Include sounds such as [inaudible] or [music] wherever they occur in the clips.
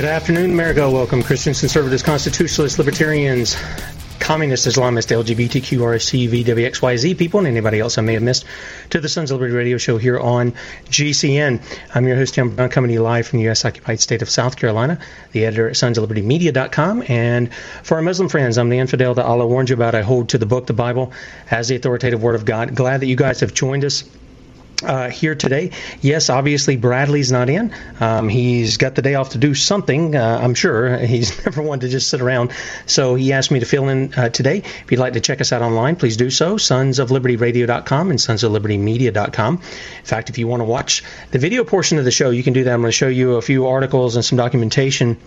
Good afternoon, America. Welcome, Christians, conservatives, constitutionalists, libertarians, communists, Islamists, LGBTQ, RSC, VWXYZ people, and anybody else I may have missed, to the Sons of Liberty radio show here on GCN. I'm your host, Tim Brown, coming to you live from the U.S. occupied state of South Carolina, the editor at Sons of Liberty Media.com. And for our Muslim friends, I'm the infidel that Allah warned you about. I hold to the book, the Bible, as the authoritative word of God. Glad that you guys have joined us uh, here today. Yes, obviously Bradley's not in. Um, he's got the day off to do something, uh, I'm sure. [laughs] He's never one to just sit around. So he asked me to fill in uh, today. If you'd like to check us out online, please do so. Sonsoflibertyradio.com and sonsoflibertymedia.com. In fact, if you want to watch the video portion of the show, you can do that. I'm going to show you a few articles and some documentation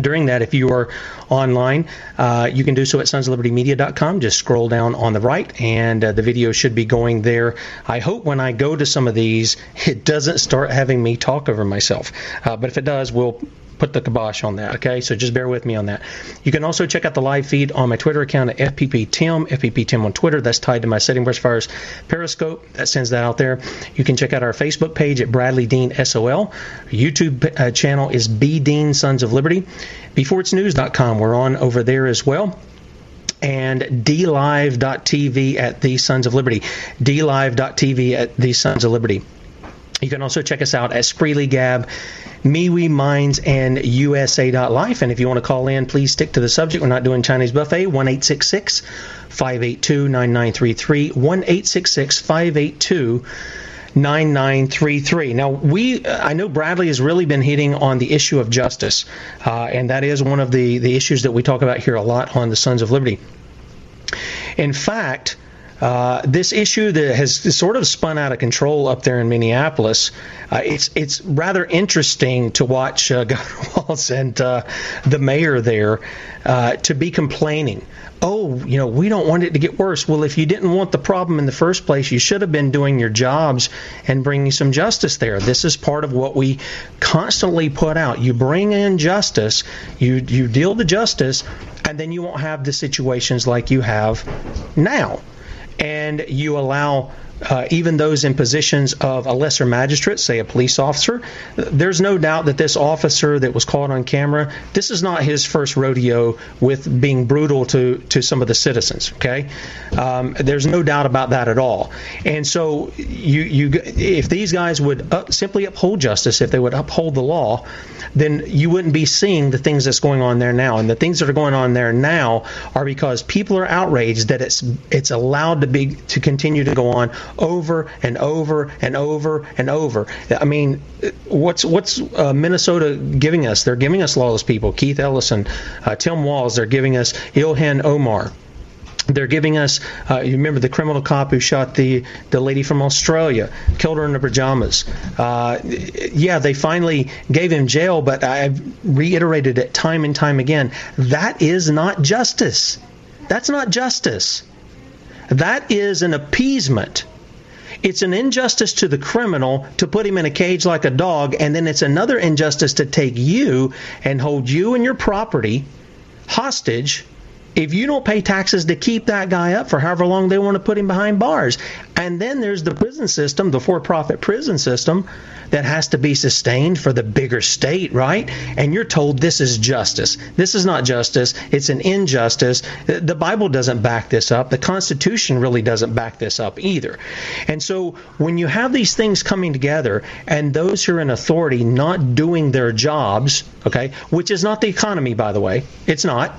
during that, if you are online, uh, you can do so at sonsoflibertymedia.com. Just scroll down on the right, and uh, the video should be going there. I hope when I go to some of these, [laughs] it doesn't start having me talk over myself. Uh, but if it does, we'll put the kibosh on that. Okay, so just bear with me on that. You can also check out the live feed on my Twitter account at FPPTim, FPPTim on Twitter. That's tied to my Setting Brush Fires Periscope. That sends that out there. You can check out our Facebook page at Bradley Dean SOL. YouTube uh, channel is B Dean Sons of Liberty. BeforeIt'sNews.com. We're on over there as well and dlive.tv at the Sons of Liberty. dlive.tv at the Sons of Liberty. You can also check us out at Spreely Gab, MeWe Minds, and USA.life. And if you want to call in, please stick to the subject. We're not doing Chinese buffet. 1 582 9933. 1 582 9933. Now, we, I know Bradley has really been hitting on the issue of justice, uh, and that is one of the, the issues that we talk about here a lot on the Sons of Liberty. In fact, uh, this issue that has sort of spun out of control up there in Minneapolis, uh, it's it's rather interesting to watch uh, [laughs] Walz and uh, the mayor there uh, to be complaining. Oh, you know, we don't want it to get worse. Well, if you didn't want the problem in the first place, you should have been doing your jobs and bringing some justice there. This is part of what we constantly put out. You bring in justice, you you deal the justice, and then you won't have the situations like you have now and you allow uh, even those in positions of a lesser magistrate, say a police officer, there's no doubt that this officer that was caught on camera, this is not his first rodeo with being brutal to, to some of the citizens. Okay, um, there's no doubt about that at all. And so, you you if these guys would up, simply uphold justice, if they would uphold the law, then you wouldn't be seeing the things that's going on there now. And the things that are going on there now are because people are outraged that it's it's allowed to be to continue to go on over and over and over and over. I mean, what's what's uh, Minnesota giving us? They're giving us lawless people. Keith Ellison, uh, Tim Walz. They're giving us Ilhan Omar they're giving us uh, you remember the criminal cop who shot the the lady from Australia killed her in the pajamas uh, yeah they finally gave him jail but I've reiterated it time and time again that is not justice that's not justice that is an appeasement it's an injustice to the criminal to put him in a cage like a dog, and then it's another injustice to take you and hold you and your property hostage if you don't pay taxes to keep that guy up for however long they want to put him behind bars. And then there's the prison system, the for profit prison system, that has to be sustained for the bigger state, right? And you're told this is justice. This is not justice, it's an injustice. The Bible doesn't back this up, the Constitution really doesn't back this up either. And so when you have these things coming together and those who are in authority not doing their jobs, okay, which is not the economy, by the way, it's not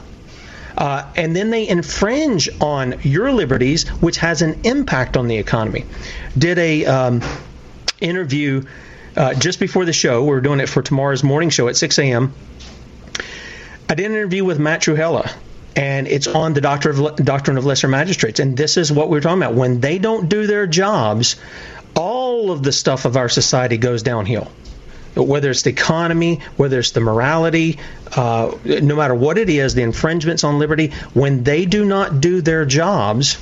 uh, and then they infringe on your liberties, which has an impact on the economy. Did a um, interview uh, just before the show. We're doing it for tomorrow's morning show at 6 a.m. I did an interview with Matt Trewhella, and it's on the Doctrine of Lesser Magistrates. And this is what we're talking about. When they don't do their jobs, all of the stuff of our society goes downhill whether it's the economy, whether it's the morality, uh, no matter what it is, the infringements on liberty, when they do not do their jobs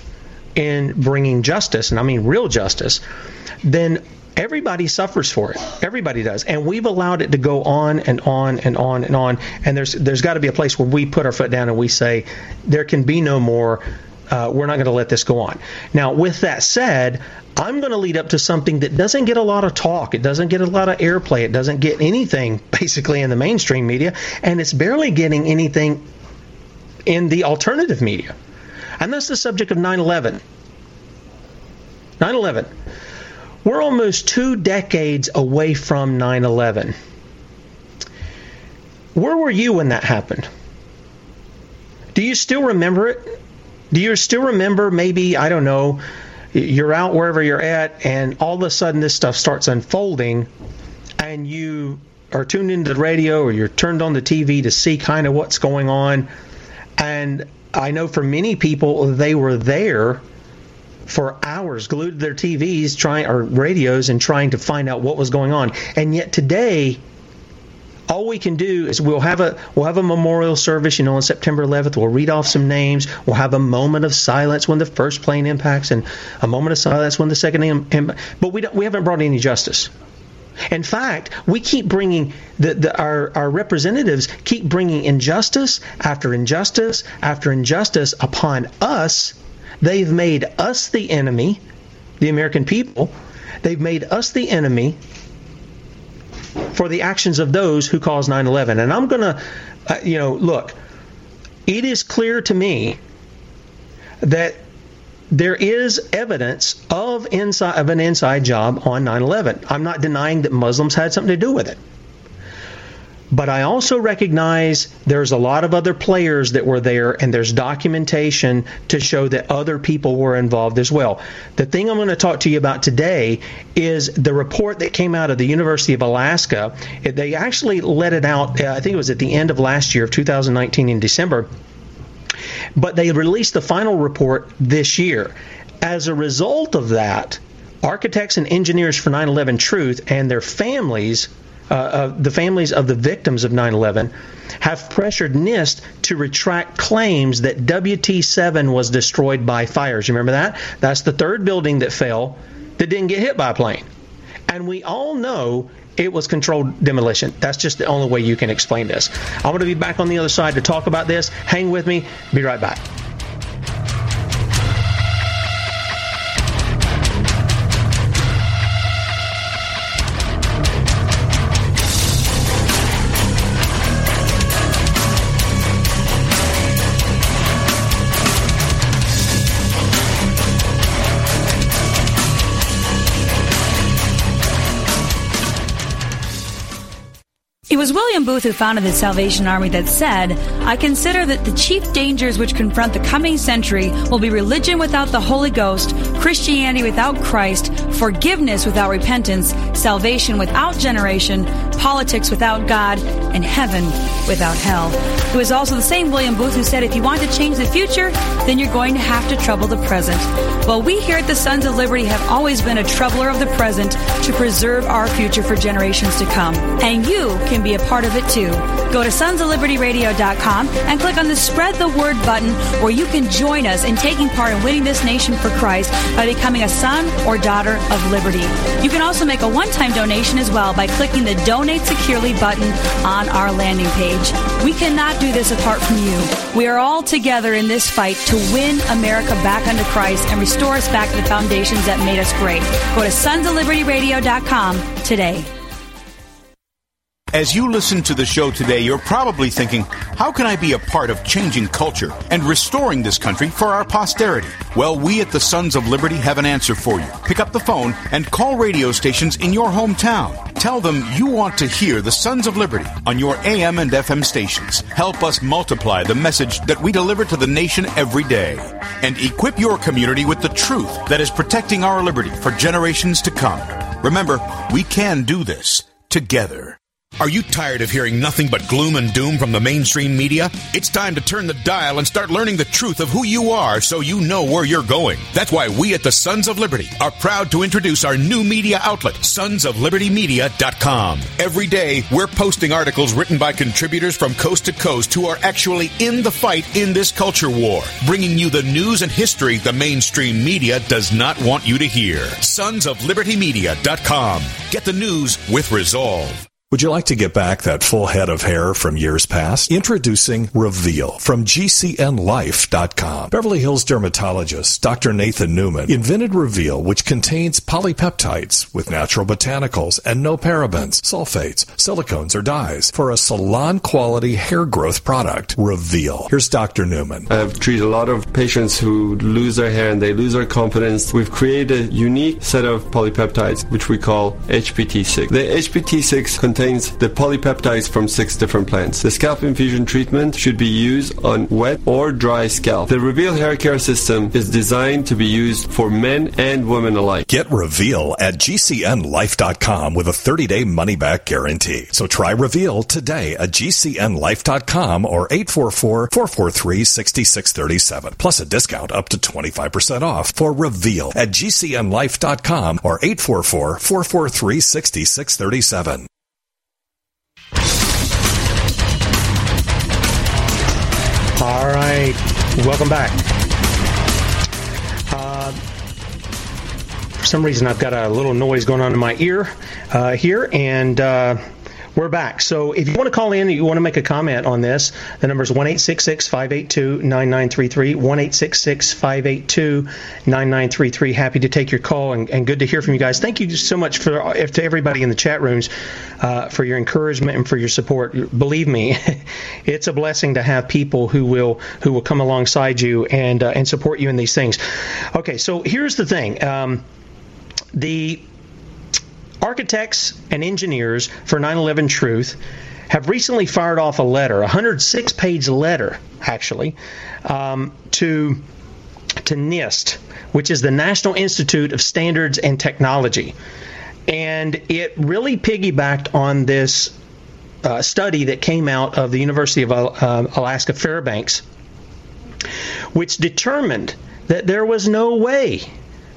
in bringing justice, and I mean real justice, then everybody suffers for it. Everybody does, and we've allowed it to go on and on and on and on. And there's there's got to be a place where we put our foot down and we say there can be no more. Uh, we're not going to let this go on. Now, with that said, I'm going to lead up to something that doesn't get a lot of talk. It doesn't get a lot of airplay. It doesn't get anything [laughs] basically in the mainstream media, and it's barely getting anything in the alternative media. And that's the subject of 9 11. 9 11. We're almost two decades away from 9 11. Where were you when that happened? Do you still remember it? Do you still remember maybe, I don't know, you're out wherever you're at, and all of a sudden this stuff starts unfolding, and you are tuned into the radio or you're turned on the TV to see kind of what's going on. And I know for many people, they were there for hours, glued to their TVs, trying or radios, and trying to find out what was going on. And yet today, all we can do is we'll have a we'll have a memorial service, you know, on September 11th. We'll read off some names. We'll have a moment of silence when the first plane impacts, and a moment of silence when the second. Im- but we we haven't brought any justice. In fact, we keep bringing the, the, our, our representatives keep bringing injustice after injustice after injustice upon us. They've made us the enemy, the American people. They've made us the enemy for the actions of those who caused 9 11. And I'm going to, uh, you know, look, it is clear to me that there is evidence of inside of an inside job on 9/11. I'm not denying that Muslims had something to do with it. But I also recognize there's a lot of other players that were there, and there's documentation to show that other people were involved as well. The thing I'm going to talk to you about today is the report that came out of the University of Alaska. They actually let it out, uh, I think it was at the end of last year, of 2019 in December. But they released the final report this year. As a result of that, architects and engineers for 9 11 Truth and their families uh, the families of the victims of 9 11 have pressured NIST to retract claims that WT7 was destroyed by fires. You remember that? That's the third building that fell that didn't get hit by a plane. And we all know it was controlled demolition. That's just the only way you can explain this. I'm going to be back on the other side to talk about this. Hang with me. Be right back. Was William Booth who founded the Salvation Army that said, I consider that the chief dangers which confront the coming century will be religion without the Holy Ghost, Christianity without Christ, forgiveness without repentance, salvation without generation, politics without God, and heaven without hell. It was also the same William Booth who said, if you want to change the future, then you're going to have to trouble the present. Well, we here at the Sons of Liberty have always been a troubler of the present to preserve our future for generations to come. And you can be a part of it too. Go to sonsoflibertyradio.com and click on the Spread the Word button where you can join us in taking part in winning this nation for Christ by becoming a son or daughter of liberty. You can also make a one-time donation as well by clicking the Donate Securely button on on our landing page. We cannot do this apart from you. We are all together in this fight to win America back under Christ and restore us back to the foundations that made us great. Go to sonsoflibertyradio.com today. As you listen to the show today, you're probably thinking, how can I be a part of changing culture and restoring this country for our posterity? Well, we at the Sons of Liberty have an answer for you. Pick up the phone and call radio stations in your hometown. Tell them you want to hear the Sons of Liberty on your AM and FM stations. Help us multiply the message that we deliver to the nation every day. And equip your community with the truth that is protecting our liberty for generations to come. Remember, we can do this together. Are you tired of hearing nothing but gloom and doom from the mainstream media? It's time to turn the dial and start learning the truth of who you are so you know where you're going. That's why we at the Sons of Liberty are proud to introduce our new media outlet, sonsoflibertymedia.com. Every day, we're posting articles written by contributors from coast to coast who are actually in the fight in this culture war, bringing you the news and history the mainstream media does not want you to hear. Sonsoflibertymedia.com. Get the news with resolve. Would you like to get back that full head of hair from years past? Introducing Reveal from GCNLife.com. Beverly Hills dermatologist Dr. Nathan Newman invented Reveal, which contains polypeptides with natural botanicals and no parabens, sulfates, silicones, or dyes for a salon quality hair growth product. Reveal. Here's Dr. Newman. I've treated a lot of patients who lose their hair and they lose their confidence. We've created a unique set of polypeptides, which we call HPT6. The HPT6 contains contains the polypeptides from six different plants. The scalp infusion treatment should be used on wet or dry scalp. The Reveal hair care system is designed to be used for men and women alike. Get Reveal at GCNLife.com with a 30 day money back guarantee. So try Reveal today at GCNLife.com or 844 443 6637. Plus a discount up to 25% off for Reveal at GCNLife.com or 844 443 6637. All right, welcome back. Uh, for some reason, I've got a little noise going on in my ear uh, here, and uh, we're back. So if you want to call in, you want to make a comment on this, the number is 1 582 9933. 1 582 9933. Happy to take your call and, and, good to hear from you guys. Thank you so much for to everybody in the chat rooms uh, for your encouragement and for your support. Believe me, [laughs] it's a blessing to have people who will who will come alongside you and uh, and support you in these things. Okay, so here's the thing. Um, the Architects and engineers for 9 11 Truth have recently fired off a letter, a 106 page letter, actually, um, to, to NIST, which is the National Institute of Standards and Technology. And it really piggybacked on this uh, study that came out of the University of uh, Alaska Fairbanks, which determined that there was no way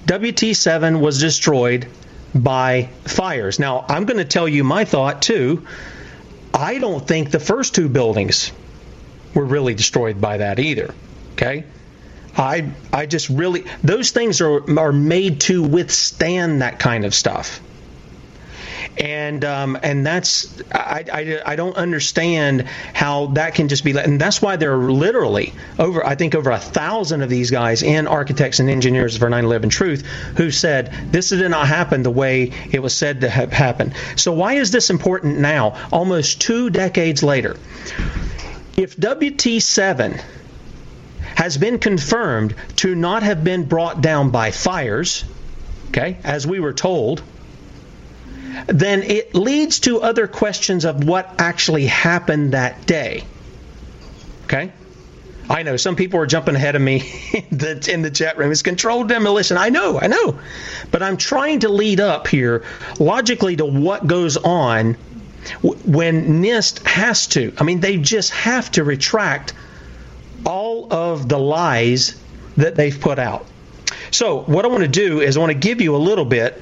WT7 was destroyed by fires. Now, I'm going to tell you my thought too. I don't think the first two buildings were really destroyed by that either. Okay? I I just really those things are are made to withstand that kind of stuff and um, and that's I, I, I don't understand how that can just be and that's why there are literally over I think over a thousand of these guys in architects and engineers for 9/11 Truth who said this did not happen the way it was said to have happened. So why is this important now, almost two decades later? If WT7 has been confirmed to not have been brought down by fires, okay, as we were told then it leads to other questions of what actually happened that day. Okay? I know some people are jumping ahead of me [laughs] in the, in the chat room. It's controlled demolition. I know, I know. But I'm trying to lead up here logically to what goes on when NIST has to. I mean, they just have to retract all of the lies that they've put out. So, what I want to do is I want to give you a little bit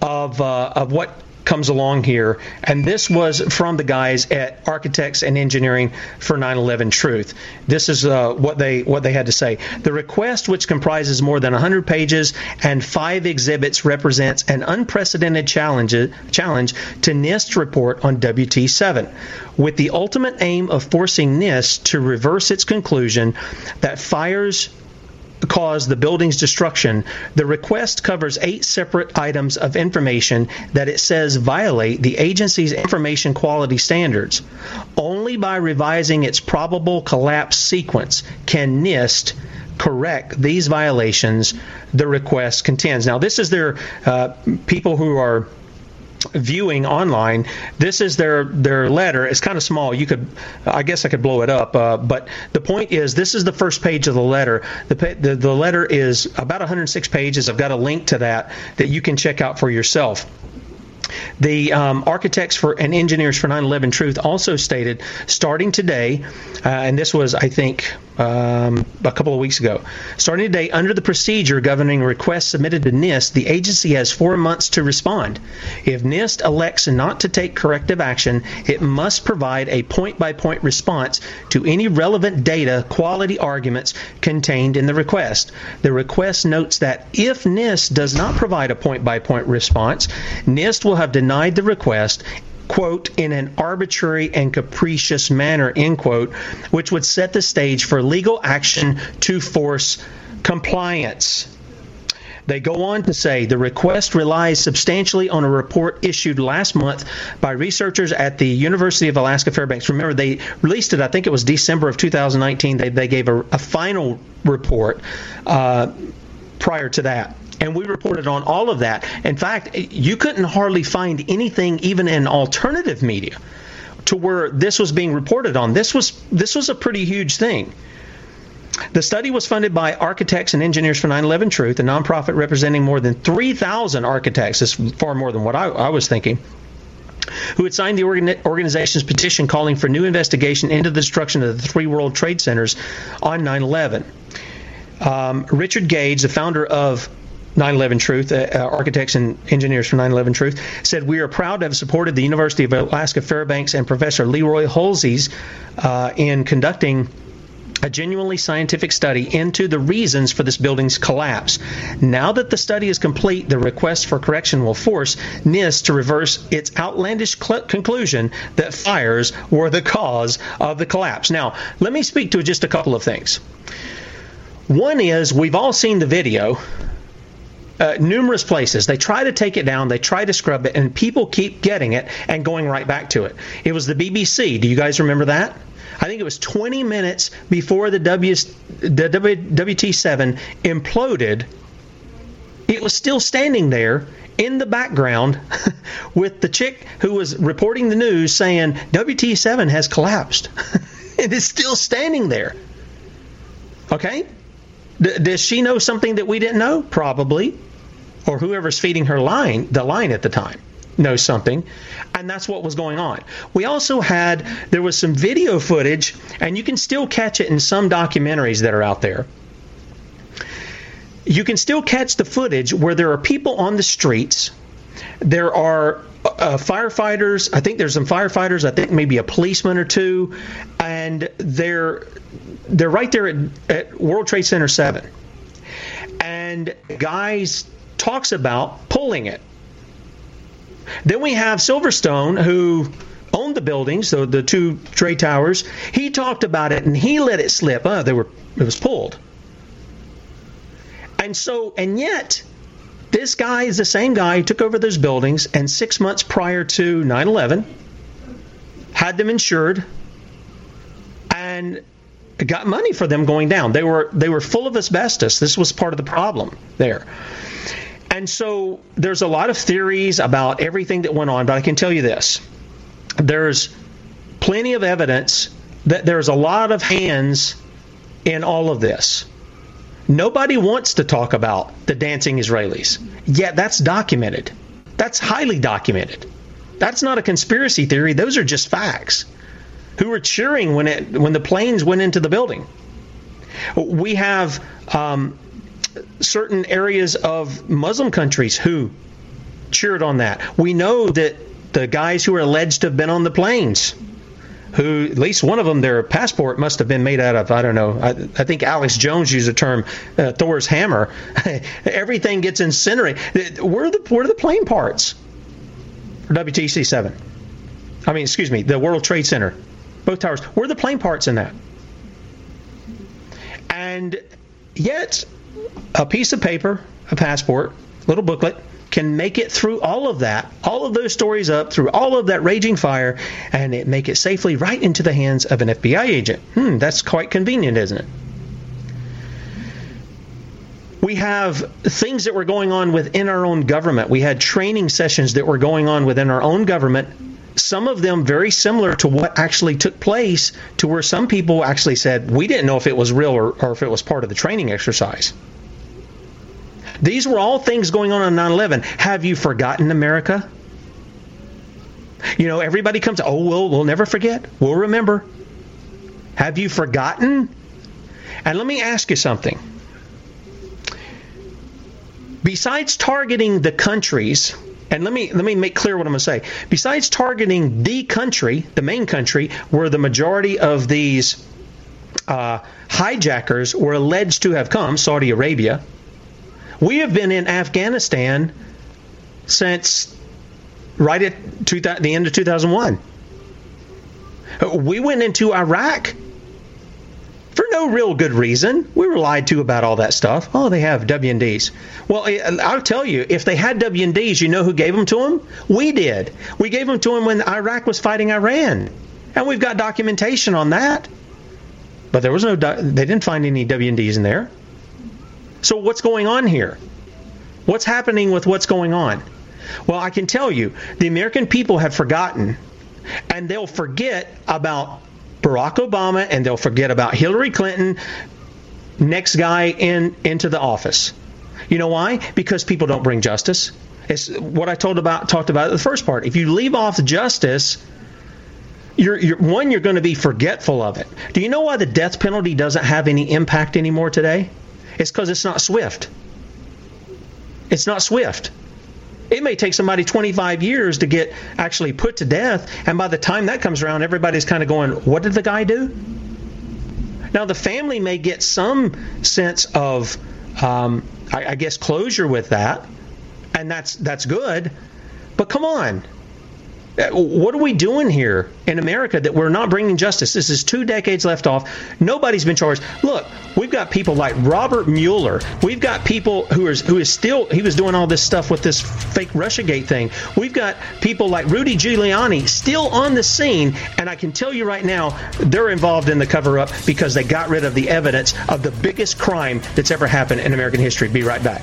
of, uh, of what comes along here, and this was from the guys at Architects and Engineering for 9/11 Truth. This is uh, what they what they had to say. The request, which comprises more than 100 pages and five exhibits, represents an unprecedented challenge challenge to NIST report on WT7, with the ultimate aim of forcing NIST to reverse its conclusion that fires cause the building's destruction, the request covers eight separate items of information that it says violate the agency's information quality standards. Only by revising its probable collapse sequence can NIST correct these violations, the request contends. Now, this is their uh, people who are viewing online, this is their their letter. It's kind of small. You could, I guess, I could blow it up. Uh, but the point is, this is the first page of the letter. The, the the letter is about 106 pages. I've got a link to that that you can check out for yourself. The um, architects for and engineers for 9/11 Truth also stated, starting today, uh, and this was, I think, um, a couple of weeks ago. Starting today, under the procedure governing requests submitted to NIST, the agency has four months to respond. If NIST elects not to take corrective action, it must provide a point-by-point response to any relevant data quality arguments contained in the request. The request notes that if NIST does not provide a point-by-point response, NIST will have denied the request quote, in an arbitrary and capricious manner, end quote, which would set the stage for legal action to force compliance. They go on to say the request relies substantially on a report issued last month by researchers at the University of Alaska Fairbanks. Remember, they released it, I think it was December of 2019. They, they gave a, a final report uh, prior to that and we reported on all of that. In fact, you couldn't hardly find anything, even in alternative media, to where this was being reported on. This was this was a pretty huge thing. The study was funded by Architects and Engineers for 9/11 Truth, a nonprofit representing more than 3,000 architects. Is far more than what I, I was thinking who had signed the organization's petition calling for new investigation into the destruction of the three World Trade Centers on 9 11. Um, Richard Gage, the founder of 9/11 Truth, uh, uh, architects and engineers from 9/11 Truth, said we are proud to have supported the University of Alaska Fairbanks and Professor Leroy Hulsey uh, in conducting a genuinely scientific study into the reasons for this building's collapse. Now that the study is complete, the request for correction will force NIST to reverse its outlandish cl- conclusion that fires were the cause of the collapse. Now, let me speak to just a couple of things. One is we've all seen the video uh, numerous places. They try to take it down, they try to scrub it, and people keep getting it and going right back to it. It was the BBC. Do you guys remember that? I think it was 20 minutes before the, w, the w, WT7 imploded. It was still standing there in the background [laughs] with the chick who was reporting the news saying WT7 has collapsed. [laughs] it is still standing there. Okay? D- does she know something that we didn't know? Probably. Or whoever's feeding her line, the line at the time, knows something. And that's what was going on. We also had, there was some video footage, and you can still catch it in some documentaries that are out there. You can still catch the footage where there are people on the streets. There are uh, firefighters. I think there's some firefighters. I think maybe a policeman or two, and they're they're right there at, at World Trade Center Seven. And guys talks about pulling it. Then we have Silverstone who owned the buildings, so the two trade towers. He talked about it and he let it slip. Oh, they were it was pulled. And so and yet this guy is the same guy who took over those buildings and six months prior to 9 11 had them insured and got money for them going down. They were they were full of asbestos. This was part of the problem there. And so there's a lot of theories about everything that went on, but I can tell you this. There's plenty of evidence that there's a lot of hands in all of this. Nobody wants to talk about the dancing Israelis. Yet that's documented. That's highly documented. That's not a conspiracy theory. Those are just facts. Who were cheering when it when the planes went into the building? We have um, certain areas of Muslim countries who cheered on that. We know that the guys who are alleged to have been on the planes, who at least one of them, their passport must have been made out of, I don't know, I, I think Alex Jones used the term uh, Thor's hammer. [laughs] Everything gets incinerated. Where are the, where are the plane parts WTC 7? I mean, excuse me, the World Trade Center, both towers. Where are the plane parts in that? And yet, a piece of paper, a passport, little booklet, can make it through all of that, all of those stories up, through all of that raging fire, and it make it safely right into the hands of an FBI agent. Hmm, that's quite convenient, isn't it? We have things that were going on within our own government. We had training sessions that were going on within our own government. Some of them very similar to what actually took place, to where some people actually said, We didn't know if it was real or, or if it was part of the training exercise. These were all things going on on 9 11. Have you forgotten America? You know, everybody comes, oh, we'll, we'll never forget. We'll remember. Have you forgotten? And let me ask you something. Besides targeting the countries, and let me let me make clear what I'm going to say. Besides targeting the country, the main country, where the majority of these uh, hijackers were alleged to have come, Saudi Arabia, we have been in Afghanistan since right at two, the end of 2001. We went into Iraq for no real good reason. We were lied to about all that stuff. Oh, they have WMDs. Well, I'll tell you, if they had WMDs, you know who gave them to them? We did. We gave them to them when Iraq was fighting Iran, and we've got documentation on that. But there was no. They didn't find any WMDs in there. So what's going on here? What's happening with what's going on? Well, I can tell you, the American people have forgotten, and they'll forget about Barack Obama and they'll forget about Hillary Clinton, next guy in into the office. You know why? Because people don't bring justice. It's what I told about talked about the first part. If you leave off justice, you're, you're, one you're going to be forgetful of it. Do you know why the death penalty doesn't have any impact anymore today? It's because it's not swift. It's not swift. It may take somebody 25 years to get actually put to death, and by the time that comes around, everybody's kind of going, What did the guy do? Now, the family may get some sense of, um, I, I guess, closure with that, and that's that's good. But come on, what are we doing here in America that we're not bringing justice? This is two decades left off. Nobody's been charged. Look, we've got people like Robert Mueller. We've got people who is who is still he was doing all this stuff with this fake RussiaGate thing. We've got people like Rudy Giuliani still on the scene, and I can tell you right now they're involved in the cover up because they got rid of the evidence of the biggest crime that's ever happened in American history. Be right back.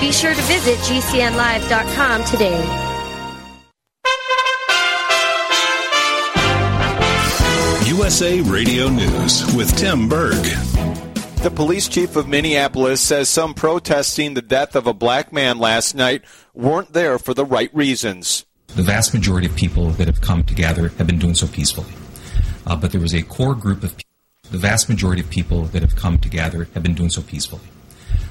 Be sure to visit GCNlive.com today. USA Radio News with Tim Berg. The police chief of Minneapolis says some protesting the death of a black man last night weren't there for the right reasons. The vast majority of people that have come together have been doing so peacefully. Uh, but there was a core group of people, the vast majority of people that have come together have been doing so peacefully.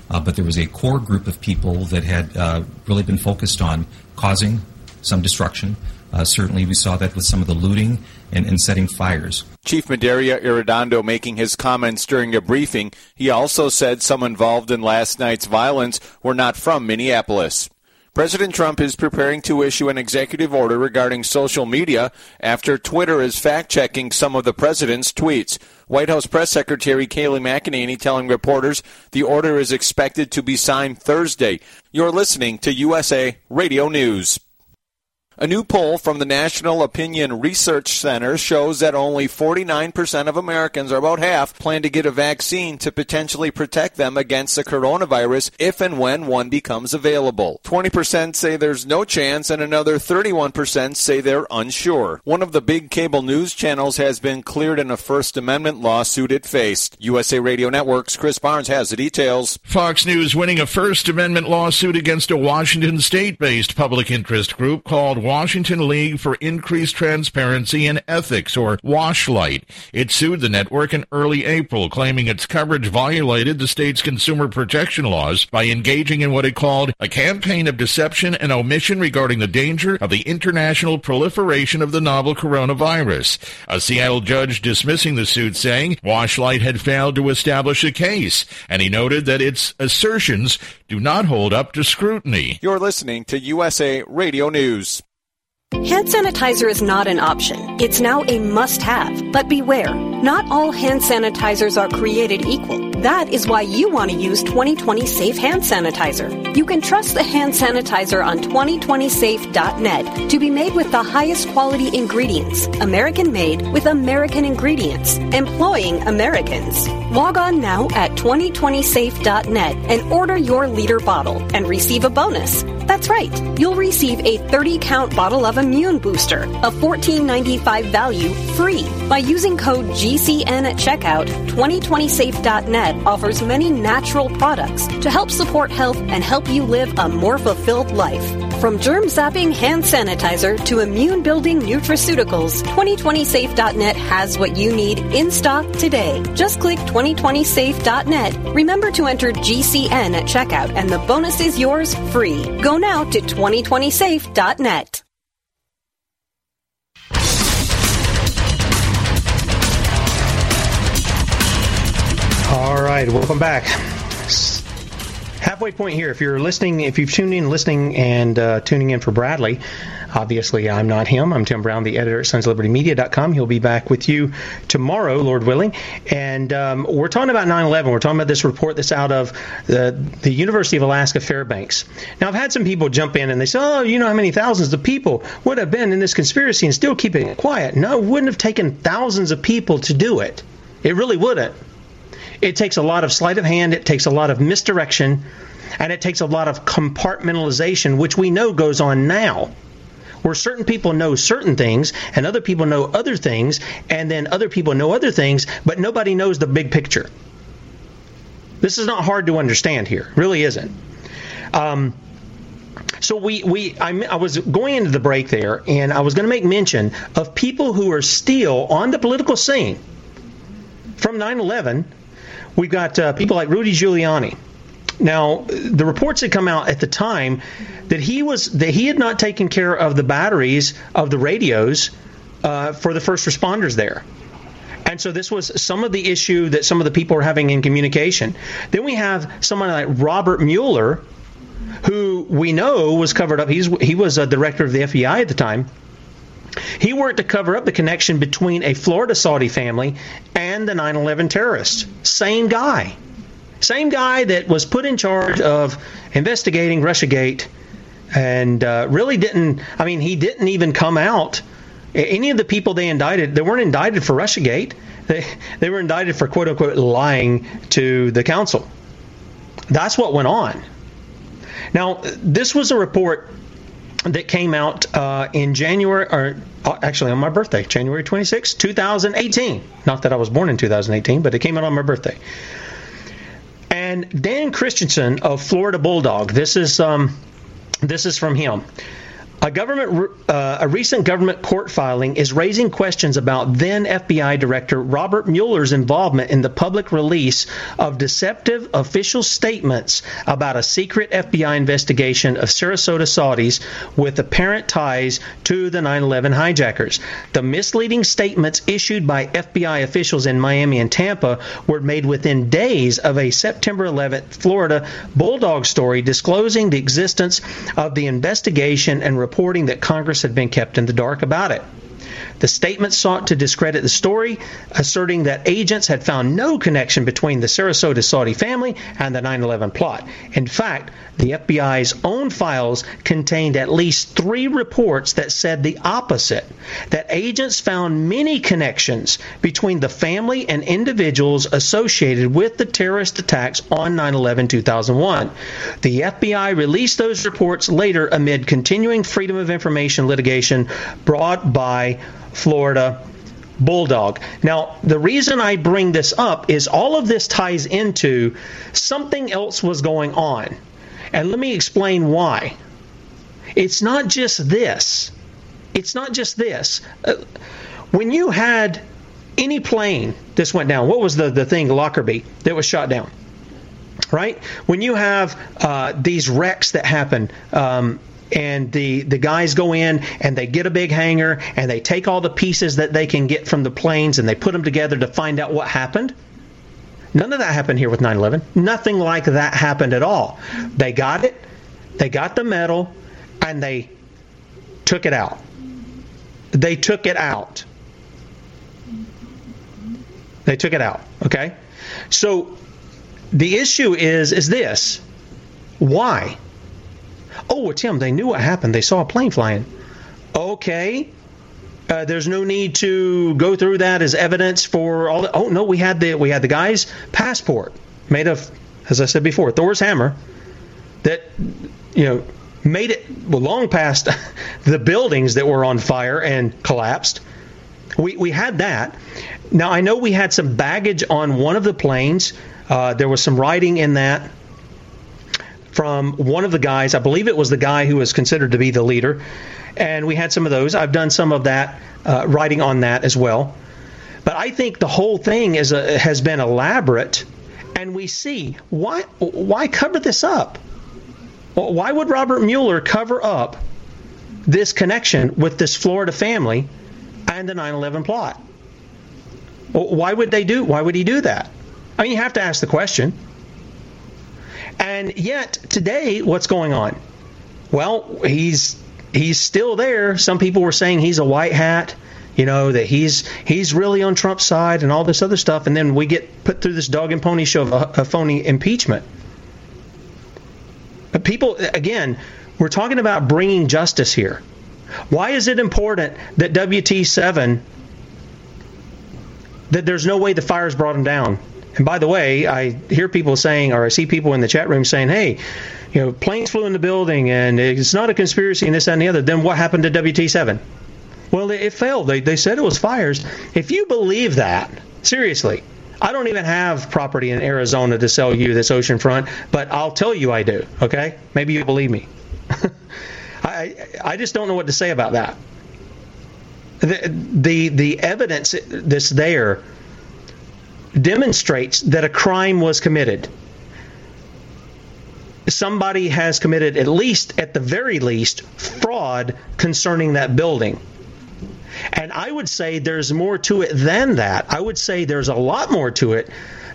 Uh, but there was a core group of people that had uh, really been focused on causing some destruction. Uh, certainly, we saw that with some of the looting and, and setting fires. Chief Medaria Arradondo making his comments during a briefing. He also said some involved in last night's violence were not from Minneapolis. President Trump is preparing to issue an executive order regarding social media after Twitter is fact checking some of the president's tweets. White House Press Secretary Kayleigh McEnany telling reporters the order is expected to be signed Thursday. You're listening to USA Radio News. A new poll from the National Opinion Research Center shows that only 49% of Americans, or about half, plan to get a vaccine to potentially protect them against the coronavirus if and when one becomes available. 20% say there's no chance, and another 31% say they're unsure. One of the big cable news channels has been cleared in a First Amendment lawsuit it faced. USA Radio Network's Chris Barnes has the details. Fox News winning a First Amendment lawsuit against a Washington state based public interest group called Washington League for Increased Transparency and Ethics, or WashLITE. It sued the network in early April, claiming its coverage violated the state's consumer protection laws by engaging in what it called a campaign of deception and omission regarding the danger of the international proliferation of the novel coronavirus. A Seattle judge dismissing the suit saying WashLITE had failed to establish a case, and he noted that its assertions do not hold up to scrutiny. You're listening to USA Radio News. Hand sanitizer is not an option. It's now a must have. But beware, not all hand sanitizers are created equal. That is why you want to use 2020 Safe Hand Sanitizer. You can trust the hand sanitizer on 2020safe.net to be made with the highest quality ingredients, American made with American ingredients, employing Americans. Log on now at 2020safe.net and order your liter bottle and receive a bonus. That's right. You'll receive a 30 count bottle of Immune Booster, a $14.95 value, free. By using code GCN at checkout, 2020safe.net offers many natural products to help support health and help you live a more fulfilled life. From germ zapping hand sanitizer to immune building nutraceuticals, 2020safe.net has what you need in stock today. Just click 2020safe.net. Remember to enter GCN at checkout and the bonus is yours free. Go now to 2020safe.net. All right, welcome back. Halfway point here. If you're listening, if you've tuned in, listening, and uh, tuning in for Bradley, obviously I'm not him. I'm Tim Brown, the editor at SonsLibertyMedia.com. He'll be back with you tomorrow, Lord willing. And um, we're talking about 9/11. We're talking about this report that's out of the the University of Alaska Fairbanks. Now I've had some people jump in and they say, "Oh, you know how many thousands of people would have been in this conspiracy and still keeping it quiet?" No, it wouldn't have taken thousands of people to do it. It really wouldn't. It takes a lot of sleight of hand, it takes a lot of misdirection, and it takes a lot of compartmentalization, which we know goes on now. Where certain people know certain things and other people know other things, and then other people know other things, but nobody knows the big picture. This is not hard to understand here, really isn't. Um, so we, we I, I, was going into the break there, and I was going to make mention of people who are still on the political scene from 9/11 we've got uh, people like Rudy Giuliani. Now, the reports had come out at the time that he was that he had not taken care of the batteries of the radios uh, for the first responders there. And so this was some of the issue that some of the people were having in communication. Then we have someone like Robert Mueller, who we know was covered up. He's he was a director of the FBI at the time. He worked to cover up the connection between a Florida Saudi family and the 9 11 terrorists. Same guy. Same guy that was put in charge of investigating Russiagate and uh, really didn't, I mean, he didn't even come out. Any of the people they indicted, they weren't indicted for Russiagate. They, they were indicted for quote unquote lying to the council. That's what went on. Now, this was a report that came out uh, in January, or uh, actually on my birthday, January 26, 2018. Not that I was born in 2018, but it came out on my birthday. And Dan Christensen of Florida Bulldog, this is um, this is from him. A government, uh, a recent government court filing is raising questions about then FBI Director Robert Mueller's involvement in the public release of deceptive official statements about a secret FBI investigation of Sarasota Saudis with apparent ties to the 9/11 hijackers. The misleading statements issued by FBI officials in Miami and Tampa were made within days of a September 11th Florida Bulldog story disclosing the existence of the investigation and reporting that Congress had been kept in the dark about it. The statement sought to discredit the story, asserting that agents had found no connection between the Sarasota Saudi family and the 9 11 plot. In fact, the FBI's own files contained at least three reports that said the opposite that agents found many connections between the family and individuals associated with the terrorist attacks on 9 11 2001. The FBI released those reports later amid continuing Freedom of Information litigation brought by Florida Bulldog. Now, the reason I bring this up is all of this ties into something else was going on. And let me explain why. It's not just this. It's not just this. Uh, when you had any plane this went down, what was the, the thing, Lockerbie, that was shot down? Right? When you have uh, these wrecks that happen, um, and the the guys go in and they get a big hangar and they take all the pieces that they can get from the planes and they put them together to find out what happened. None of that happened here with 9/11. Nothing like that happened at all. They got it, they got the metal, and they took it out. They took it out. They took it out. Okay, so the issue is is this: why? Oh, Tim, they knew what happened. They saw a plane flying. Okay. Uh, there's no need to go through that as evidence for all. The, oh no, we had the we had the guy's passport made of, as I said before, Thor's hammer. That you know made it well, long past [laughs] the buildings that were on fire and collapsed. We we had that. Now I know we had some baggage on one of the planes. Uh, there was some writing in that from one of the guys. I believe it was the guy who was considered to be the leader. And we had some of those. I've done some of that uh, writing on that as well. But I think the whole thing is a, has been elaborate, and we see why why cover this up? Why would Robert Mueller cover up this connection with this Florida family and the 9/11 plot? Why would they do? Why would he do that? I mean, you have to ask the question. And yet today, what's going on? Well, he's he's still there. Some people were saying he's a white hat, you know, that he's he's really on Trump's side and all this other stuff, and then we get put through this dog and pony show of a, a phony impeachment. But people, again, we're talking about bringing justice here. Why is it important that WT7 that there's no way the fires brought him down? And by the way, I hear people saying, or I see people in the chat room saying, hey, you know, planes flew in the building and it's not a conspiracy and this, and the other. Then what happened to WT7? Well, it failed. They, they said it was fires. If you believe that, seriously, I don't even have property in Arizona to sell you this oceanfront, but I'll tell you I do, okay? Maybe you believe me. [laughs] I, I just don't know what to say about that. The, the, the evidence that's there demonstrates that a crime was committed. Somebody has committed, at least, at the very least, fraud concerning that building. And I would say there's more to it than that. I would say there's a lot more to it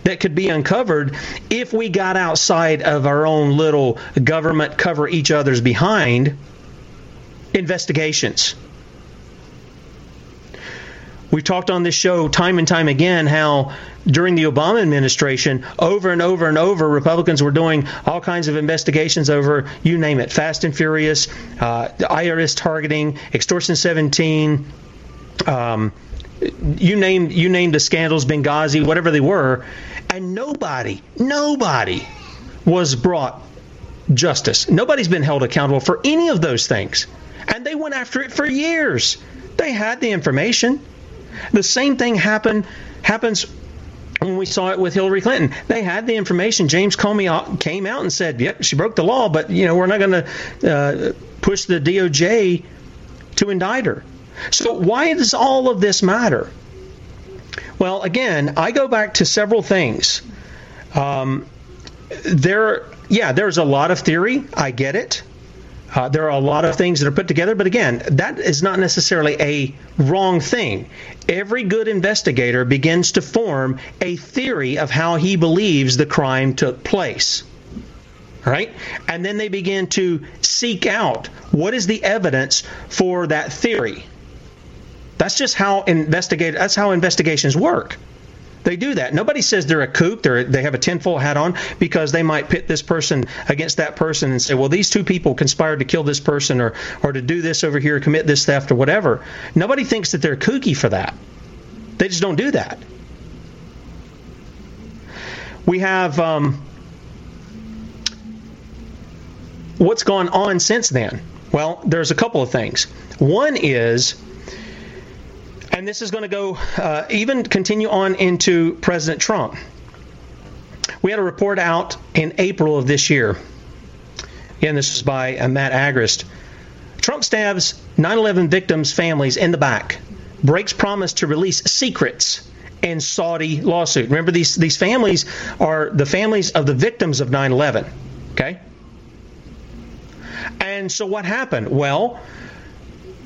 that could be uncovered if we got outside of our own little government cover each other's behind investigations. We've talked on this show time and time again how during the Obama administration, over and over and over, Republicans were doing all kinds of investigations over, you name it, Fast and Furious, uh, IRS targeting, Extortion 17, um, you name you name the scandals, Benghazi, whatever they were, and nobody, nobody was brought justice. Nobody's been held accountable for any of those things, and they went after it for years. They had the information. The same thing happened happens when we saw it with Hillary Clinton. They had the information. James Comey came out and said, "Yep, she broke the law, but you know we're not going to uh, push the DOJ to indict her. So, why does all of this matter? Well, again, I go back to several things. Um, there, yeah, there's a lot of theory. I get it. Uh, there are a lot of things that are put together, but again, that is not necessarily a wrong thing. Every good investigator begins to form a theory of how he believes the crime took place. Right? And then they begin to seek out what is the evidence for that theory. That's just how investigate that's how investigations work. They do that. Nobody says they're a kook. They're, they have a tinfoil hat on because they might pit this person against that person and say, well, these two people conspired to kill this person or, or to do this over here, commit this theft or whatever. Nobody thinks that they're kooky for that. They just don't do that. We have um, what's gone on since then. Well, there's a couple of things. One is and this is going to go uh, even continue on into President Trump. We had a report out in April of this year. Again, this was by uh, Matt Agorist. Trump stabs 9 11 victims' families in the back, breaks promise to release secrets in Saudi lawsuit. Remember, these, these families are the families of the victims of 9 11. Okay? And so what happened? Well,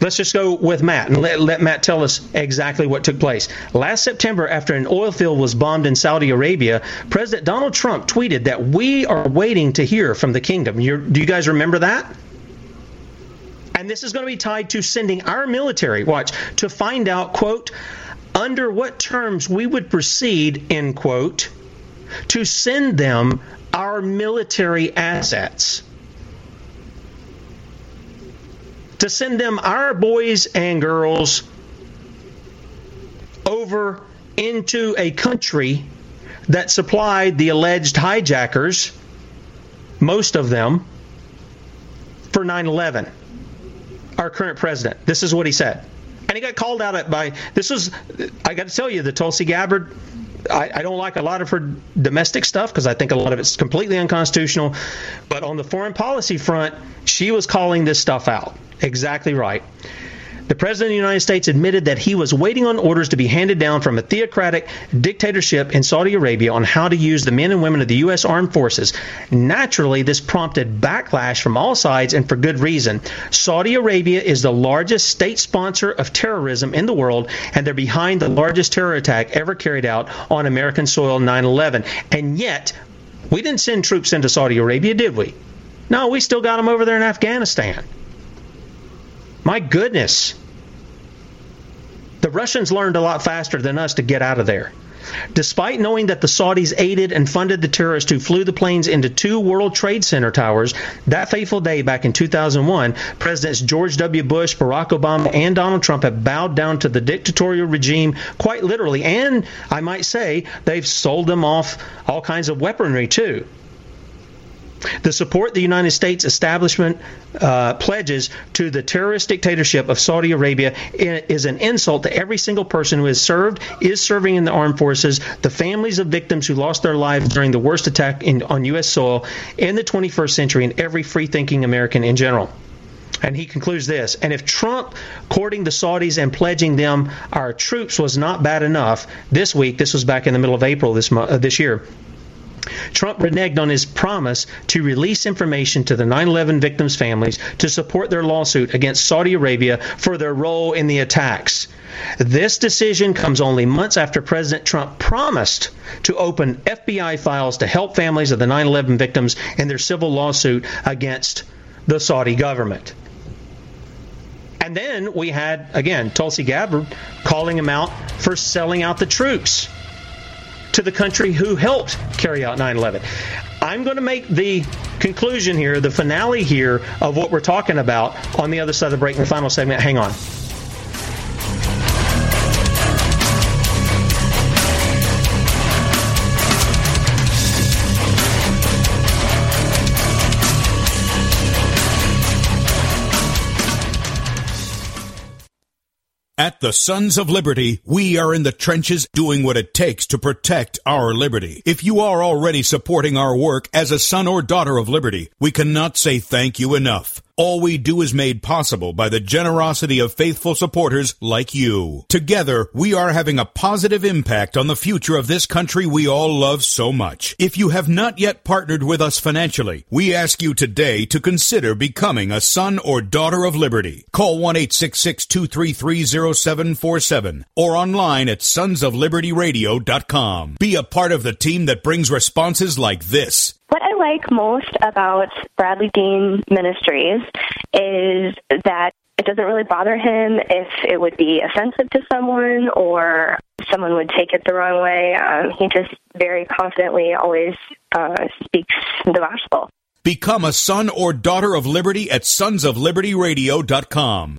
Let's just go with Matt and let, let, Matt tell us exactly what took place. Last September, after an oil field was bombed in Saudi Arabia, President Donald Trump tweeted that we are waiting to hear from the kingdom. You're, do you guys remember that? And this is going to be tied to sending our military, watch, to find out, quote, under what terms we would proceed, end quote, to send them our military assets. To send them our boys and girls over into a country that supplied the alleged hijackers, most of them, for 9 11. Our current president. This is what he said. And he got called out by, this was, I got to tell you, the Tulsi Gabbard I, I, don't like a lot of her domestic stuff because I think a lot of it's completely unconstitutional. But on the foreign policy front, she was calling this stuff out. Exactly right. The President of the United States admitted that he was waiting on orders to be handed down from a theocratic dictatorship in Saudi Arabia on how to use the men and women of the U.S. Armed Forces. Naturally, this prompted backlash from all sides and for good reason. Saudi Arabia is the largest state sponsor of terrorism in the world, and they're behind the largest terror attack ever carried out on American soil 9 11. And yet, we didn't send troops into Saudi Arabia, did we? No, we still got them over there in Afghanistan. My goodness. The Russians learned a lot faster than us to get out of there. Despite knowing that the Saudis aided and funded the terrorists who flew the planes into two World Trade Center towers, that fateful day back in 2001, Presidents George W. Bush, Barack Obama, and Donald Trump have bowed down to the dictatorial regime quite literally. And I might say they've sold them off all kinds of weaponry too. The support the United States establishment uh, pledges to the terrorist dictatorship of Saudi Arabia is an insult to every single person who has served, is serving in the armed forces, the families of victims who lost their lives during the worst attack in, on U.S. soil in the 21st century, and every free thinking American in general. And he concludes this And if Trump courting the Saudis and pledging them our troops was not bad enough, this week, this was back in the middle of April this, uh, this year, Trump reneged on his promise to release information to the 9 11 victims' families to support their lawsuit against Saudi Arabia for their role in the attacks. This decision comes only months after President Trump promised to open FBI files to help families of the 9 11 victims in their civil lawsuit against the Saudi government. And then we had, again, Tulsi Gabbard calling him out for selling out the troops to the country who helped carry out 9 11. I'm going to make the conclusion here, the finale here of what we're talking about on the other side of the break in the final segment. Hang on. At the Sons of Liberty, we are in the trenches doing what it takes to protect our liberty. If you are already supporting our work as a son or daughter of liberty, we cannot say thank you enough. All we do is made possible by the generosity of faithful supporters like you. Together, we are having a positive impact on the future of this country we all love so much. If you have not yet partnered with us financially, we ask you today to consider becoming a son or daughter of liberty. Call 1-866-233-0747 or online at sonsoflibertyradio.com. Be a part of the team that brings responses like this. What I like most about Bradley Dean Ministries is that it doesn't really bother him if it would be offensive to someone or someone would take it the wrong way. Um, he just very confidently always uh, speaks the gospel. Become a son or daughter of liberty at sonsoflibertyradio.com.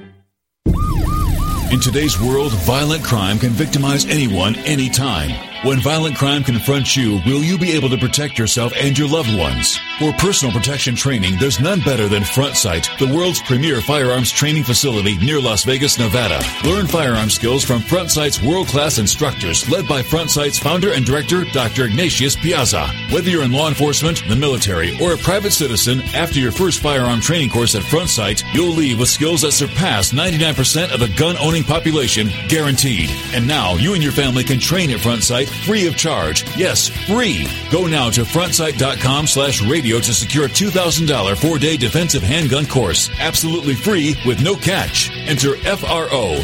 In today's world, violent crime can victimize anyone, anytime. When violent crime confronts you, will you be able to protect yourself and your loved ones? For personal protection training, there's none better than Front Sight, the world's premier firearms training facility near Las Vegas, Nevada. Learn firearm skills from Front Sight's world-class instructors, led by Front Sight's founder and director, Dr. Ignatius Piazza. Whether you're in law enforcement, the military, or a private citizen, after your first firearm training course at Front Sight, you'll leave with skills that surpass 99% of the gun-owning population, guaranteed. And now, you and your family can train at Front Sight free of charge. Yes, free. Go now to frontsight.com slash radio to secure a $2,000 four-day defensive handgun course. Absolutely free with no catch. Enter F-R-O-N-T-S-I-G-H-T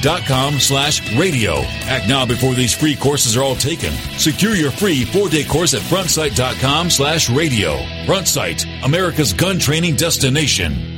dot com slash radio. Act now before these free courses are all taken. Secure your free four-day course at frontsight.com slash radio. Frontsight, America's gun training destination.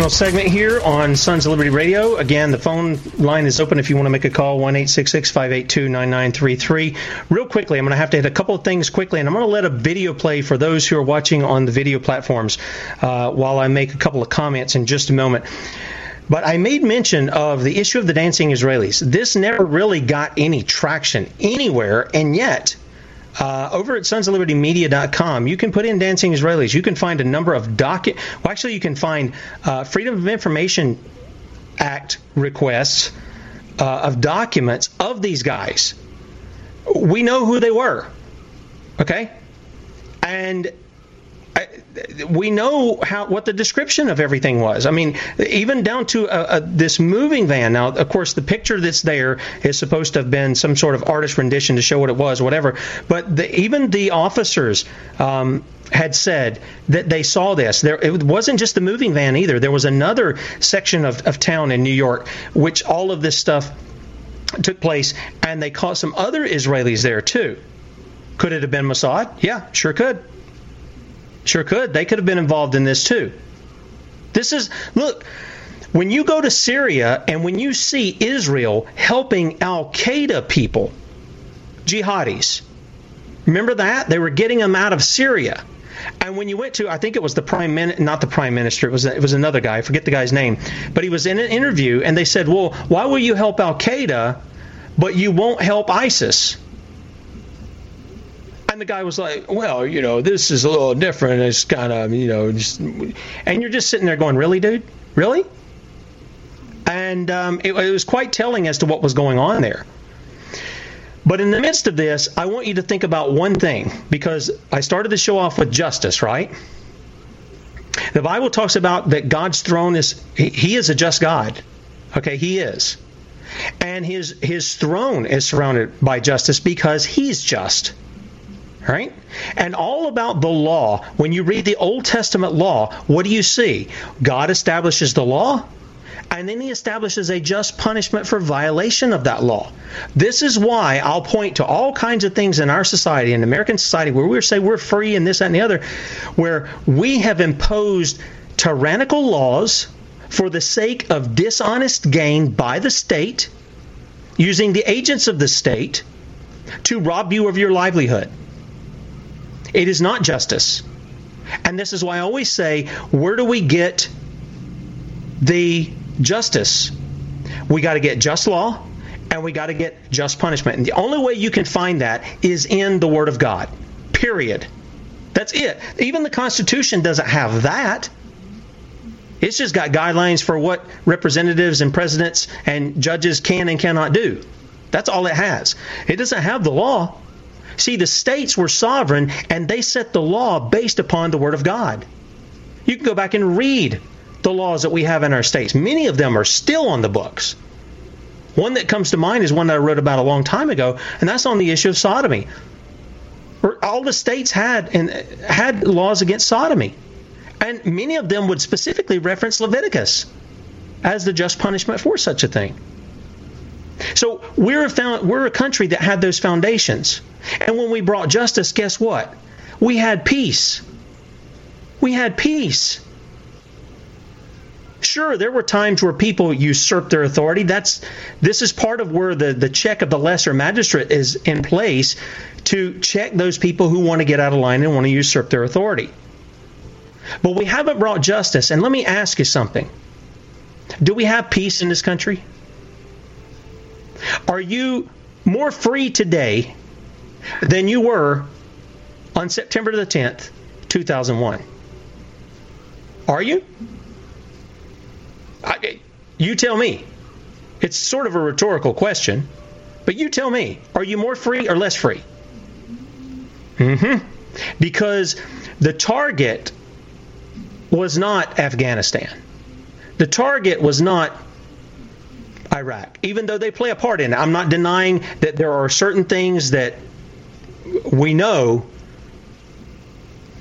Final segment here on Sons of Liberty Radio. Again, the phone line is open if you want to make a call, 1 582 9933. Real quickly, I'm going to have to hit a couple of things quickly, and I'm going to let a video play for those who are watching on the video platforms uh, while I make a couple of comments in just a moment. But I made mention of the issue of the dancing Israelis. This never really got any traction anywhere, and yet uh, over at sonsoflibertymedia.com, you can put in Dancing Israelis. You can find a number of docu. Well, actually, you can find uh, Freedom of Information Act requests uh, of documents of these guys. We know who they were, okay, and we know how what the description of everything was. I mean, even down to a, a, this moving van. Now, of course, the picture that's there is supposed to have been some sort of artist rendition to show what it was, whatever. But the, even the officers. Um, had said that they saw this. There, it wasn't just the moving van either. There was another section of, of town in New York which all of this stuff took place, and they caught some other Israelis there too. Could it have been Mossad? Yeah, sure could. Sure could. They could have been involved in this too. This is, look, when you go to Syria and when you see Israel helping Al Qaeda people, jihadis, remember that? They were getting them out of Syria. And when you went to, I think it was the prime min, not the prime minister, it was it was another guy. I forget the guy's name, but he was in an interview, and they said, "Well, why will you help Al Qaeda, but you won't help ISIS?" And the guy was like, well, you know, this is a little different. It's kind of, you know, just, and you're just sitting there going, really, dude? Really? And um, it, it was quite telling as to what was going on there. But in the midst of this, I want you to think about one thing because I started the show off with justice, right? The Bible talks about that God's throne is, he, is a just God. Okay, he is. And his, his throne is surrounded by justice because he's just. Right? And all about the law, when you read the Old Testament law, what do you see? God establishes the law, and then he establishes a just punishment for violation of that law. This is why I'll point to all kinds of things in our society, in American society, where we say we're free and this, that, and the other, where we have imposed tyrannical laws for the sake of dishonest gain by the state, using the agents of the state to rob you of your livelihood. It is not justice. And this is why I always say, where do we get the justice? We got to get just law and we got to get just punishment. And the only way you can find that is in the Word of God. Period. That's it. Even the Constitution doesn't have that. It's just got guidelines for what representatives and presidents and judges can and cannot do. That's all it has. It doesn't have the law. See, the states were sovereign and they set the law based upon the Word of God. You can go back and read the laws that we have in our states. Many of them are still on the books. One that comes to mind is one that I wrote about a long time ago, and that's on the issue of sodomy. All the states had and had laws against sodomy, and many of them would specifically reference Leviticus as the just punishment for such a thing. So we're a, found, we're a country that had those foundations. And when we brought justice, guess what? We had peace. We had peace. Sure, there were times where people usurped their authority. That's this is part of where the, the check of the lesser magistrate is in place to check those people who want to get out of line and want to usurp their authority. But we haven't brought justice. And let me ask you something. Do we have peace in this country? Are you more free today than you were on September the 10th, 2001? Are you? I, you tell me. It's sort of a rhetorical question, but you tell me. Are you more free or less free? Mm-hmm. Because the target was not Afghanistan. The target was not Iraq, even though they play a part in it. I'm not denying that there are certain things that we know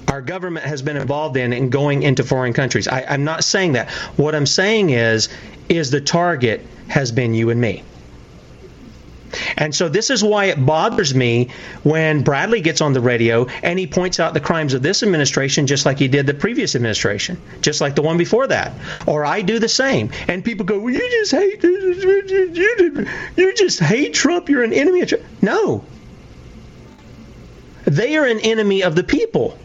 our government has been involved in in going into foreign countries. I, I'm not saying that. What I'm saying is, is the target has been you and me. And so this is why it bothers me when Bradley gets on the radio and he points out the crimes of this administration just like he did the previous administration, just like the one before that. Or I do the same. And people go, well, you just hate you, you just hate Trump. You're an enemy of Trump. No. They are an enemy of the people.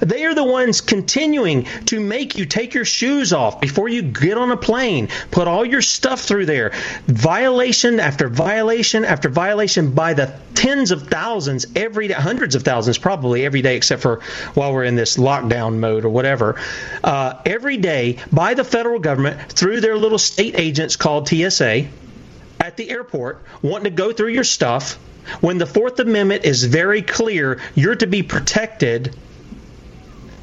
They are the ones continuing to make you take your shoes off before you get on a plane, put all your stuff through there. Violation after violation after violation by the tens of thousands every day, hundreds of thousands probably every day, except for while we're in this lockdown mode or whatever. Uh, every day by the federal government through their little state agents called TSA at the airport wanting to go through your stuff when the Fourth Amendment is very clear, you're to be protected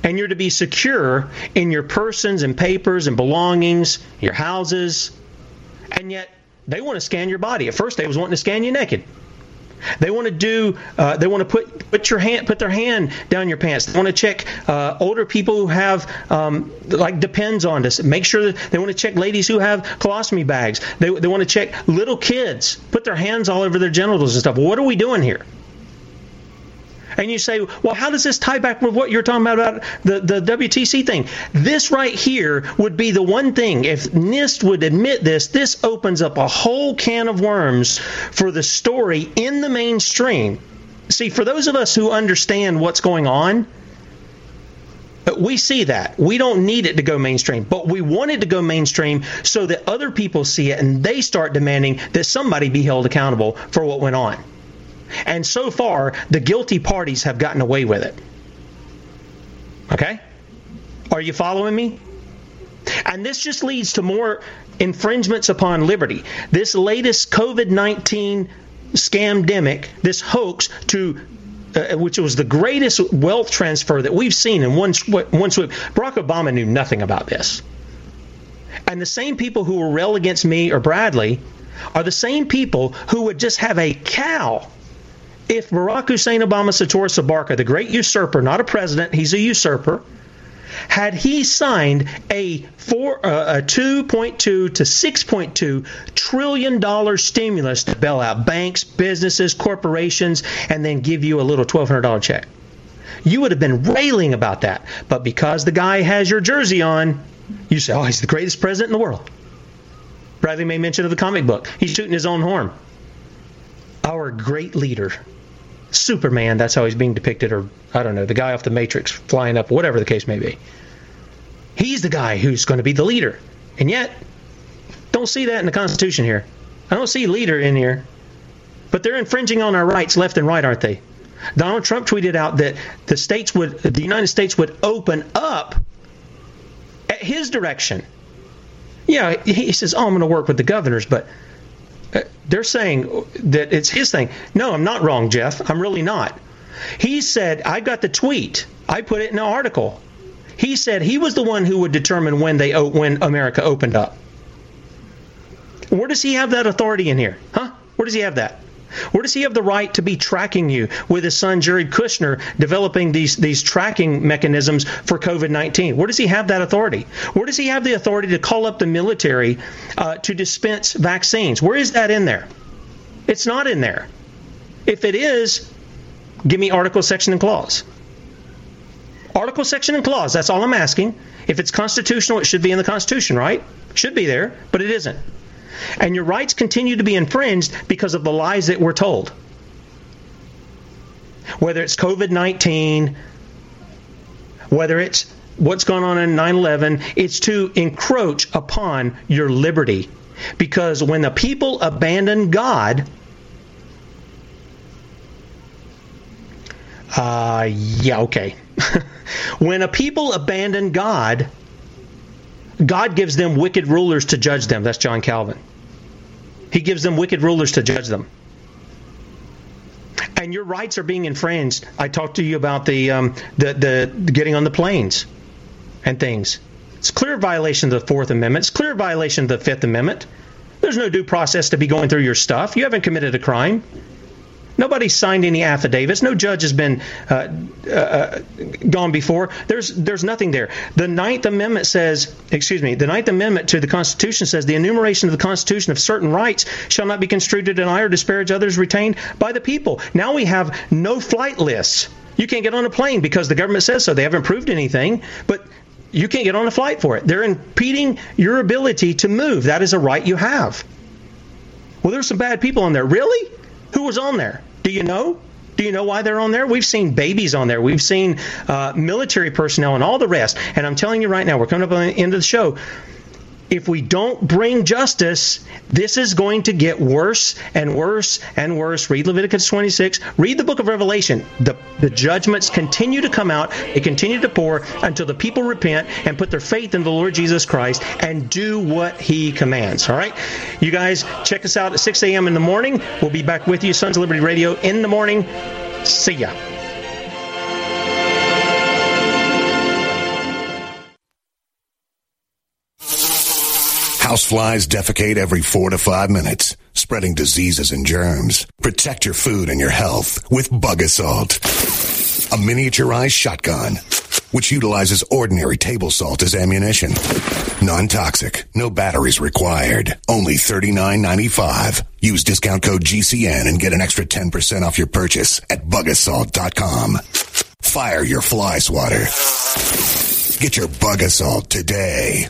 and you're to be secure in your persons and papers and belongings, your houses, and yet they want to scan your body. At first, they was wanting to scan you naked. They want to do. Uh, they want to put put your hand, put their hand down your pants. They want to check uh, older people who have um, like depends on this. Make sure that they want to check ladies who have colostomy bags. They they want to check little kids. Put their hands all over their genitals and stuff. What are we doing here? And you say, well, how does this tie back with what you're talking about about the, the WTC thing? This right here would be the one thing, if NIST would admit this, this opens up a whole can of worms for the story in the mainstream. See, for those of us who understand what's going on, we see that. We don't need it to go mainstream, but we want it to go mainstream so that other people see it and they start demanding that somebody be held accountable for what went on. And so far, the guilty parties have gotten away with it. Okay? Are you following me? And this just leads to more infringements upon liberty. This latest COVID 19 scamdemic, this hoax to uh, which was the greatest wealth transfer that we've seen in one, one swoop. Barack Obama knew nothing about this. And the same people who will rail against me or Bradley are the same people who would just have a cow if Barack Hussein Obama Sator Sabarka, the great usurper, not a president, he's a usurper, had he signed a four, uh, a 2.2 to 6.2 trillion dollar stimulus to bail out banks, businesses, corporations, and then give you a little $1,200 check, you would have been railing about that. But because the guy has your jersey on, you say, "Oh, he's the greatest president in the world." Bradley made mention of the comic book. He's shooting his own horn. Our great leader, Superman, that's how he's being depicted, or I don't know, the guy off the Matrix flying up, whatever the case may be. He's the guy who's going to be the leader. And yet, don't see that in the Constitution here. I don't see leader in here. But they're infringing on our rights left and right, aren't they? Donald Trump tweeted out that the states would, the United States would open up at his direction. Yeah, he says, "Oh, I'm going to work with the governors," but they're saying that it's his thing. No, I'm not wrong, Jeff. I'm really not. He said, I got the tweet. I put it in an article. He said he was the one who would determine when they when America opened up. Where does he have that authority in here? Huh? Where does he have that? Where does he have the right to be tracking you with his son Jared Kushner developing these these tracking mechanisms for COVID nineteen? Where does he have that authority? Where does he have the authority to call up the military uh, to dispense vaccines? Where is that in there? It's not in there. If it is, give me article, section, and clause. Article, section, and clause. That's all I'm asking. If it's constitutional, it should be in the Constitution, right? Should be there, but it isn't. And your rights continue to be infringed because of the lies that we're told. Whether it's COVID 19, whether it's what's going on in 9 11, it's to encroach upon your liberty. Because when the people abandon God, uh, yeah, okay. [laughs] when a people abandon God, God gives them wicked rulers to judge them. That's John Calvin. He gives them wicked rulers to judge them. And your rights are being infringed. I talked to you about the um, the, the getting on the planes and things. It's clear violation of the Fourth Amendment. It's clear violation of the Fifth Amendment. There's no due process to be going through your stuff. You haven't committed a crime. Nobody signed any affidavits. No judge has been uh, uh, gone before. There's there's nothing there. The Ninth Amendment says, excuse me, the Ninth Amendment to the Constitution says the enumeration of the Constitution of certain rights shall not be construed to deny or disparage others retained by the people. Now we have no flight lists. You can't get on a plane because the government says so. They haven't proved anything, but you can't get on a flight for it. They're impeding your ability to move. That is a right you have. Well, there's some bad people on there. Really? Who was on there? Do you know? Do you know why they're on there? We've seen babies on there. We've seen uh, military personnel and all the rest. And I'm telling you right now, we're coming up on the end of the show if we don't bring justice, this is going to get worse and worse and worse. Read Leviticus 26. Read the book of Revelation. The, the judgments continue to come out, they continue to pour until the people repent and put their faith in the Lord Jesus Christ and do what he commands. All right? You guys, check us out at 6 a.m. in the morning. We'll be back with you, Sons of Liberty Radio, in the morning. See ya. Houseflies defecate every four to five minutes, spreading diseases and germs. Protect your food and your health with Bug Assault, a miniaturized shotgun which utilizes ordinary table salt as ammunition. Non-toxic, no batteries required. Only $39.95. Use discount code GCN and get an extra 10% off your purchase at bugassault.com. Fire your fly swatter. Get your Bug Assault today.